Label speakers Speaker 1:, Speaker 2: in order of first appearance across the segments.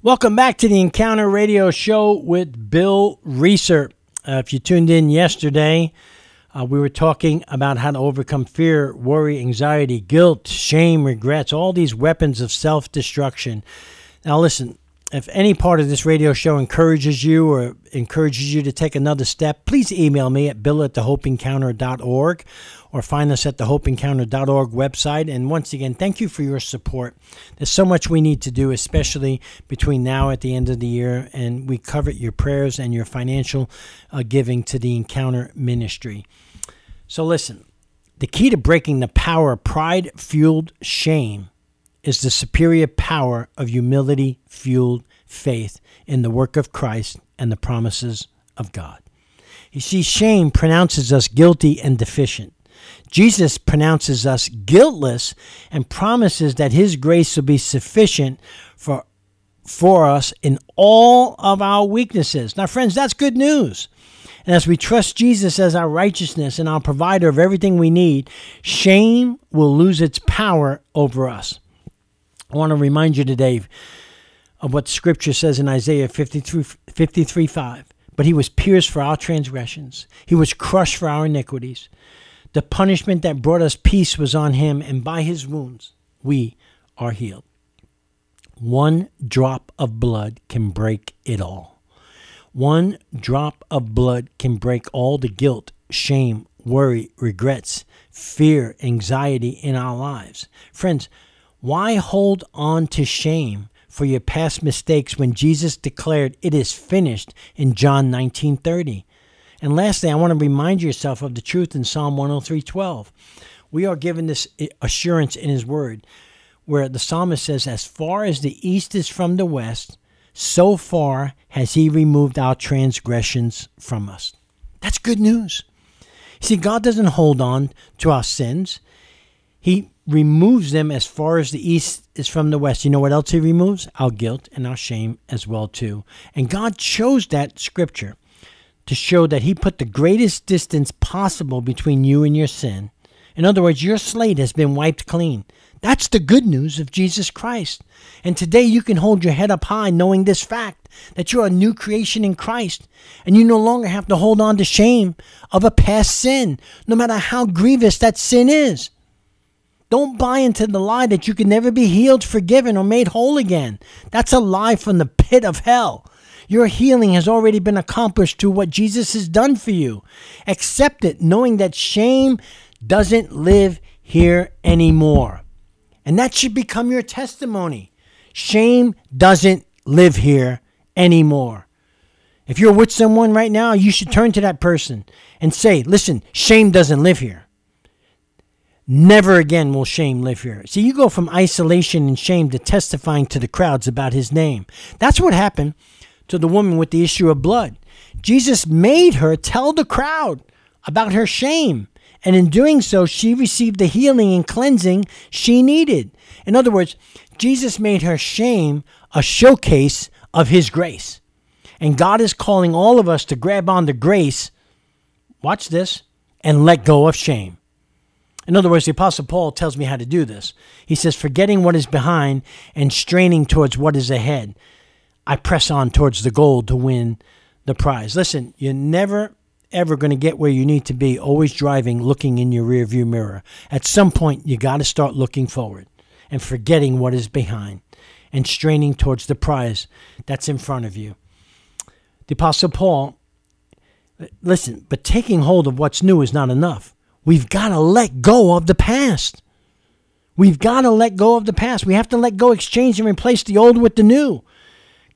Speaker 1: Welcome back to the Encounter Radio Show with Bill Reeser. Uh, if you tuned in yesterday, uh, we were talking about how to overcome fear, worry, anxiety, guilt, shame, regrets, all these weapons of self destruction. Now, listen, if any part of this radio show encourages you or encourages you to take another step, please email me at bill at thehopeencounter.org or find us at the hopeencounter.org website. And once again, thank you for your support. There's so much we need to do, especially between now at the end of the year, and we covet your prayers and your financial uh, giving to the Encounter Ministry. So listen, the key to breaking the power of pride fueled shame is the superior power of humility fueled faith in the work of Christ and the promises of God. You see, shame pronounces us guilty and deficient. Jesus pronounces us guiltless and promises that his grace will be sufficient for, for us in all of our weaknesses. Now, friends, that's good news. And as we trust Jesus as our righteousness and our provider of everything we need, shame will lose its power over us. I want to remind you today of what Scripture says in Isaiah 53, 53 5. But he was pierced for our transgressions, he was crushed for our iniquities. The punishment that brought us peace was on him, and by his wounds we are healed. One drop of blood can break it all. One drop of blood can break all the guilt, shame, worry, regrets, fear, anxiety in our lives. Friends, why hold on to shame for your past mistakes when Jesus declared it is finished in John 19:30? And lastly, I want to remind yourself of the truth in Psalm 103:12. We are given this assurance in his word where the psalmist says as far as the east is from the west, so far has he removed our transgressions from us. That's good news. See, God doesn't hold on to our sins. He removes them as far as the east is from the west. You know what else he removes? Our guilt and our shame as well too. And God chose that scripture to show that he put the greatest distance possible between you and your sin. In other words, your slate has been wiped clean. That's the good news of Jesus Christ. And today you can hold your head up high knowing this fact that you're a new creation in Christ and you no longer have to hold on to shame of a past sin, no matter how grievous that sin is. Don't buy into the lie that you can never be healed, forgiven, or made whole again. That's a lie from the pit of hell. Your healing has already been accomplished through what Jesus has done for you. Accept it, knowing that shame doesn't live here anymore. And that should become your testimony. Shame doesn't live here anymore. If you're with someone right now, you should turn to that person and say, Listen, shame doesn't live here. Never again will shame live here. See, you go from isolation and shame to testifying to the crowds about his name. That's what happened to the woman with the issue of blood. Jesus made her tell the crowd about her shame. And in doing so, she received the healing and cleansing she needed. In other words, Jesus made her shame a showcase of his grace. And God is calling all of us to grab on the grace, watch this, and let go of shame. In other words, the Apostle Paul tells me how to do this. He says, forgetting what is behind and straining towards what is ahead, I press on towards the goal to win the prize. Listen, you're never, ever going to get where you need to be, always driving, looking in your rearview mirror. At some point, you got to start looking forward and forgetting what is behind and straining towards the prize that's in front of you. The Apostle Paul, listen, but taking hold of what's new is not enough. We've got to let go of the past. We've got to let go of the past. We have to let go, exchange, and replace the old with the new.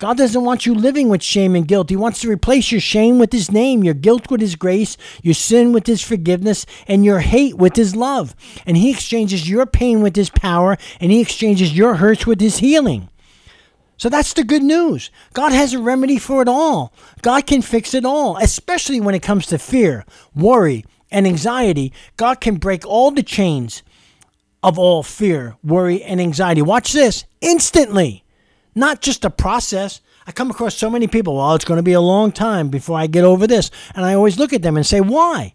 Speaker 1: God doesn't want you living with shame and guilt. He wants to replace your shame with His name, your guilt with His grace, your sin with His forgiveness, and your hate with His love. And He exchanges your pain with His power, and He exchanges your hurts with His healing. So that's the good news. God has a remedy for it all. God can fix it all, especially when it comes to fear, worry, and anxiety, God can break all the chains of all fear, worry, and anxiety. Watch this instantly, not just a process. I come across so many people, well, it's going to be a long time before I get over this. And I always look at them and say, why?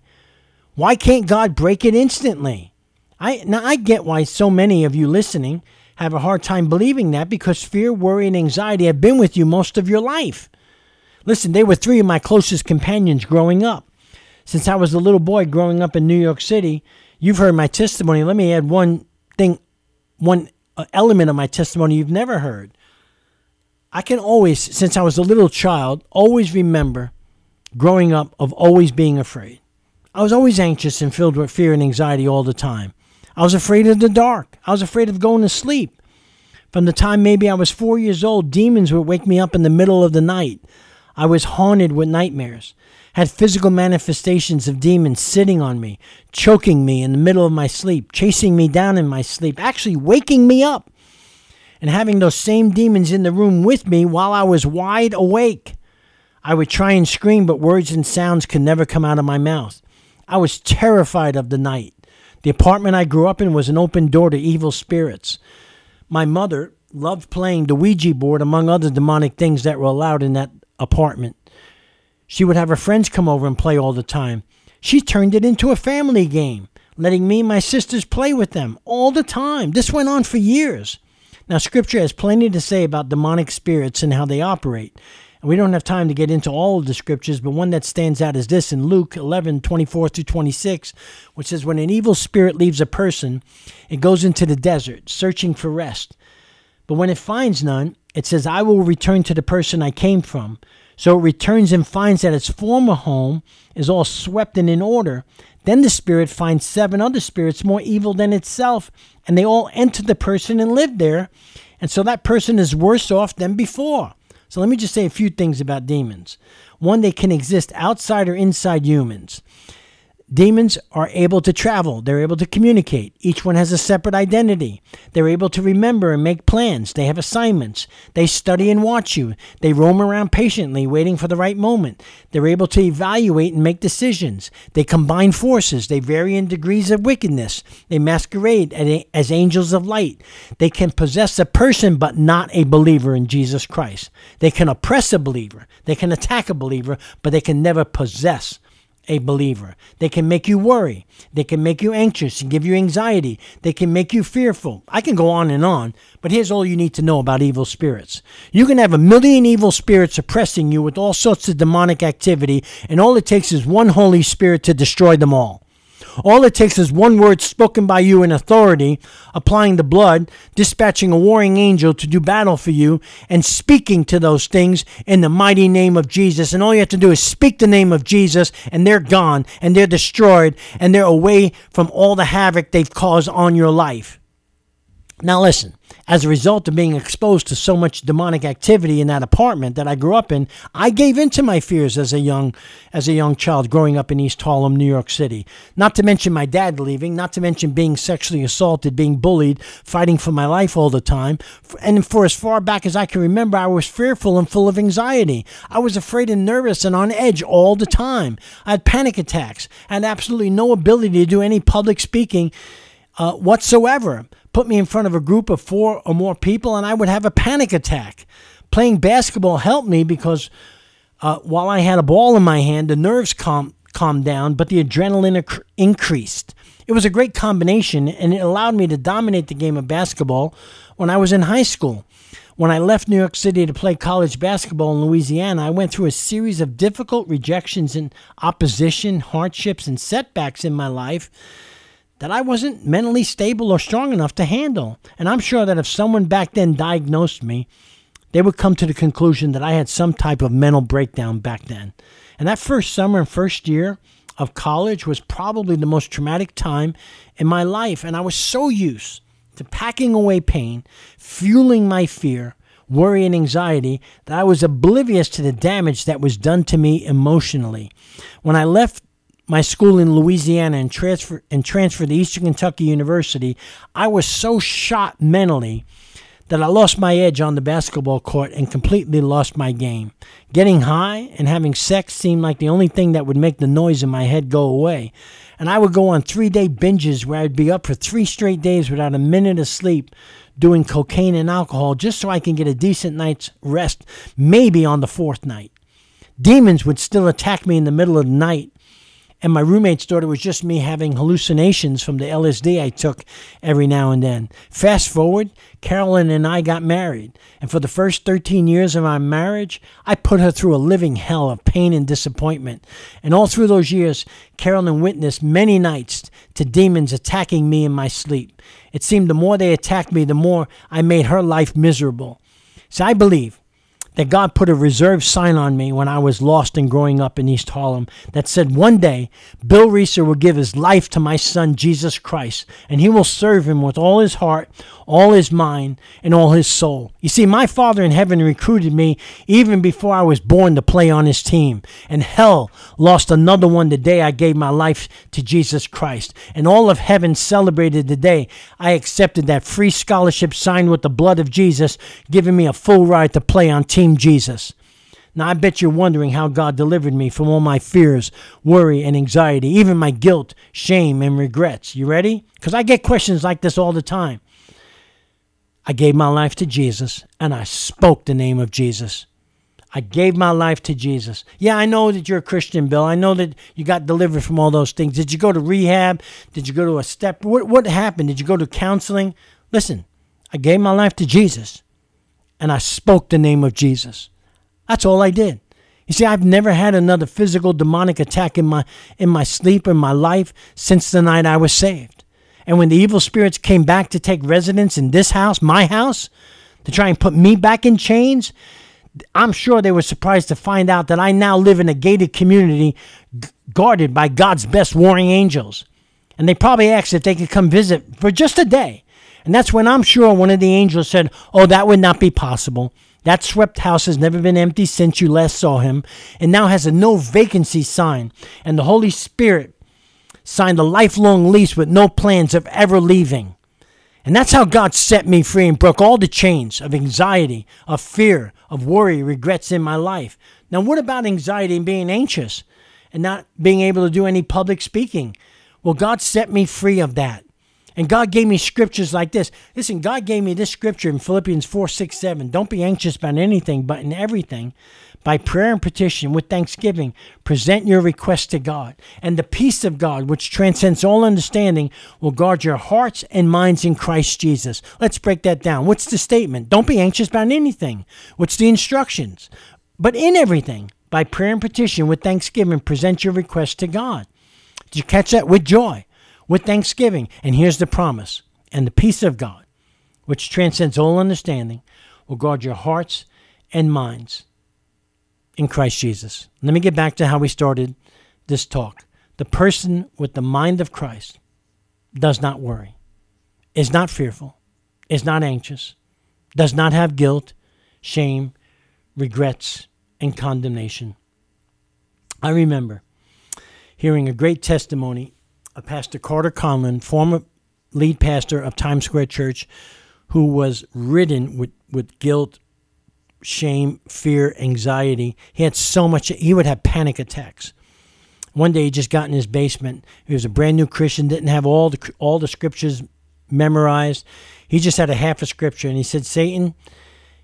Speaker 1: Why can't God break it instantly? I, now, I get why so many of you listening have a hard time believing that because fear, worry, and anxiety have been with you most of your life. Listen, they were three of my closest companions growing up. Since I was a little boy growing up in New York City, you've heard my testimony. Let me add one thing, one uh, element of my testimony you've never heard. I can always, since I was a little child, always remember growing up of always being afraid. I was always anxious and filled with fear and anxiety all the time. I was afraid of the dark. I was afraid of going to sleep. From the time maybe I was four years old, demons would wake me up in the middle of the night. I was haunted with nightmares, had physical manifestations of demons sitting on me, choking me in the middle of my sleep, chasing me down in my sleep, actually waking me up, and having those same demons in the room with me while I was wide awake. I would try and scream, but words and sounds could never come out of my mouth. I was terrified of the night. The apartment I grew up in was an open door to evil spirits. My mother loved playing the Ouija board, among other demonic things that were allowed in that apartment. She would have her friends come over and play all the time. She turned it into a family game, letting me and my sisters play with them all the time. This went on for years. Now, Scripture has plenty to say about demonic spirits and how they operate. And we don't have time to get into all of the scriptures, but one that stands out is this in Luke 11 24 through 26, which says, When an evil spirit leaves a person, it goes into the desert, searching for rest. But when it finds none, it says, I will return to the person I came from. So it returns and finds that its former home is all swept and in order. Then the spirit finds seven other spirits more evil than itself, and they all enter the person and live there. And so that person is worse off than before. So let me just say a few things about demons. One, they can exist outside or inside humans. Demons are able to travel. They're able to communicate. Each one has a separate identity. They're able to remember and make plans. They have assignments. They study and watch you. They roam around patiently, waiting for the right moment. They're able to evaluate and make decisions. They combine forces. They vary in degrees of wickedness. They masquerade as angels of light. They can possess a person but not a believer in Jesus Christ. They can oppress a believer. They can attack a believer, but they can never possess a believer. They can make you worry. They can make you anxious and give you anxiety. They can make you fearful. I can go on and on, but here's all you need to know about evil spirits. You can have a million evil spirits oppressing you with all sorts of demonic activity, and all it takes is one Holy Spirit to destroy them all. All it takes is one word spoken by you in authority, applying the blood, dispatching a warring angel to do battle for you, and speaking to those things in the mighty name of Jesus. And all you have to do is speak the name of Jesus, and they're gone, and they're destroyed, and they're away from all the havoc they've caused on your life. Now, listen, as a result of being exposed to so much demonic activity in that apartment that I grew up in, I gave in to my fears as a young as a young child growing up in East Harlem, New York City. Not to mention my dad leaving, not to mention being sexually assaulted, being bullied, fighting for my life all the time. And for as far back as I can remember, I was fearful and full of anxiety. I was afraid and nervous and on edge all the time. I had panic attacks. Had absolutely no ability to do any public speaking uh, whatsoever put me in front of a group of four or more people, and I would have a panic attack. Playing basketball helped me because uh, while I had a ball in my hand, the nerves calm, calmed down, but the adrenaline increased. It was a great combination, and it allowed me to dominate the game of basketball when I was in high school. When I left New York City to play college basketball in Louisiana, I went through a series of difficult rejections and opposition, hardships, and setbacks in my life that I wasn't mentally stable or strong enough to handle. And I'm sure that if someone back then diagnosed me, they would come to the conclusion that I had some type of mental breakdown back then. And that first summer and first year of college was probably the most traumatic time in my life. And I was so used to packing away pain, fueling my fear, worry, and anxiety that I was oblivious to the damage that was done to me emotionally. When I left my school in Louisiana and transfer and transferred to Eastern Kentucky University, I was so shot mentally that I lost my edge on the basketball court and completely lost my game. Getting high and having sex seemed like the only thing that would make the noise in my head go away. And I would go on three day binges where I'd be up for three straight days without a minute of sleep doing cocaine and alcohol just so I can get a decent night's rest, maybe on the fourth night. Demons would still attack me in the middle of the night and my roommates it was just me having hallucinations from the LSD I took every now and then. Fast forward, Carolyn and I got married, and for the first 13 years of our marriage, I put her through a living hell of pain and disappointment. And all through those years, Carolyn witnessed many nights to demons attacking me in my sleep. It seemed the more they attacked me, the more I made her life miserable. So I believe that God put a reserve sign on me when I was lost and growing up in East Harlem that said one day Bill Reeser will give his life to my son Jesus Christ and he will serve him with all his heart, all his mind, and all his soul. You see, my Father in heaven recruited me even before I was born to play on his team, and hell lost another one the day I gave my life to Jesus Christ. And all of heaven celebrated the day I accepted that free scholarship signed with the blood of Jesus, giving me a full ride to play on Team Jesus. Now, I bet you're wondering how God delivered me from all my fears, worry, and anxiety, even my guilt, shame, and regrets. You ready? Because I get questions like this all the time. I gave my life to Jesus and I spoke the name of Jesus. I gave my life to Jesus. Yeah, I know that you're a Christian, Bill. I know that you got delivered from all those things. Did you go to rehab? Did you go to a step? What, what happened? Did you go to counseling? Listen, I gave my life to Jesus and I spoke the name of Jesus. That's all I did. You see, I've never had another physical demonic attack in my in my sleep in my life since the night I was saved. And when the evil spirits came back to take residence in this house, my house, to try and put me back in chains, I'm sure they were surprised to find out that I now live in a gated community guarded by God's best warring angels. And they probably asked if they could come visit for just a day. And that's when I'm sure one of the angels said, Oh, that would not be possible. That swept house has never been empty since you last saw him, and now has a no vacancy sign. And the Holy Spirit signed a lifelong lease with no plans of ever leaving. And that's how God set me free and broke all the chains of anxiety, of fear, of worry, regrets in my life. Now, what about anxiety and being anxious and not being able to do any public speaking? Well, God set me free of that. And God gave me scriptures like this. Listen, God gave me this scripture in Philippians 4 6 7. Don't be anxious about anything, but in everything, by prayer and petition with thanksgiving, present your request to God. And the peace of God, which transcends all understanding, will guard your hearts and minds in Christ Jesus. Let's break that down. What's the statement? Don't be anxious about anything. What's the instructions? But in everything, by prayer and petition with thanksgiving, present your request to God. Did you catch that? With joy with thanksgiving. And here's the promise and the peace of God, which transcends all understanding, will guard your hearts and minds in Christ Jesus. Let me get back to how we started this talk. The person with the mind of Christ does not worry, is not fearful, is not anxious, does not have guilt, shame, regrets, and condemnation. I remember hearing a great testimony Pastor Carter Conlon, former lead pastor of Times Square Church, who was ridden with, with guilt, shame, fear, anxiety. He had so much, he would have panic attacks. One day he just got in his basement. He was a brand new Christian, didn't have all the, all the scriptures memorized. He just had a half a scripture. And he said, Satan,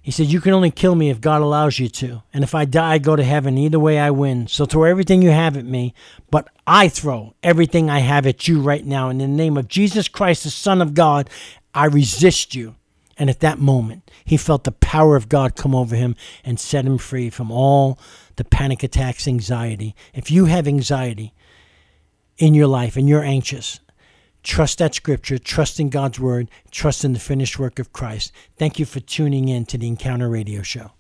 Speaker 1: he said, You can only kill me if God allows you to. And if I die, I go to heaven. Either way, I win. So throw everything you have at me, but I throw everything I have at you right now. In the name of Jesus Christ, the Son of God, I resist you. And at that moment, he felt the power of God come over him and set him free from all the panic attacks, anxiety. If you have anxiety in your life and you're anxious, Trust that scripture, trust in God's word, trust in the finished work of Christ. Thank you for tuning in to the Encounter Radio Show.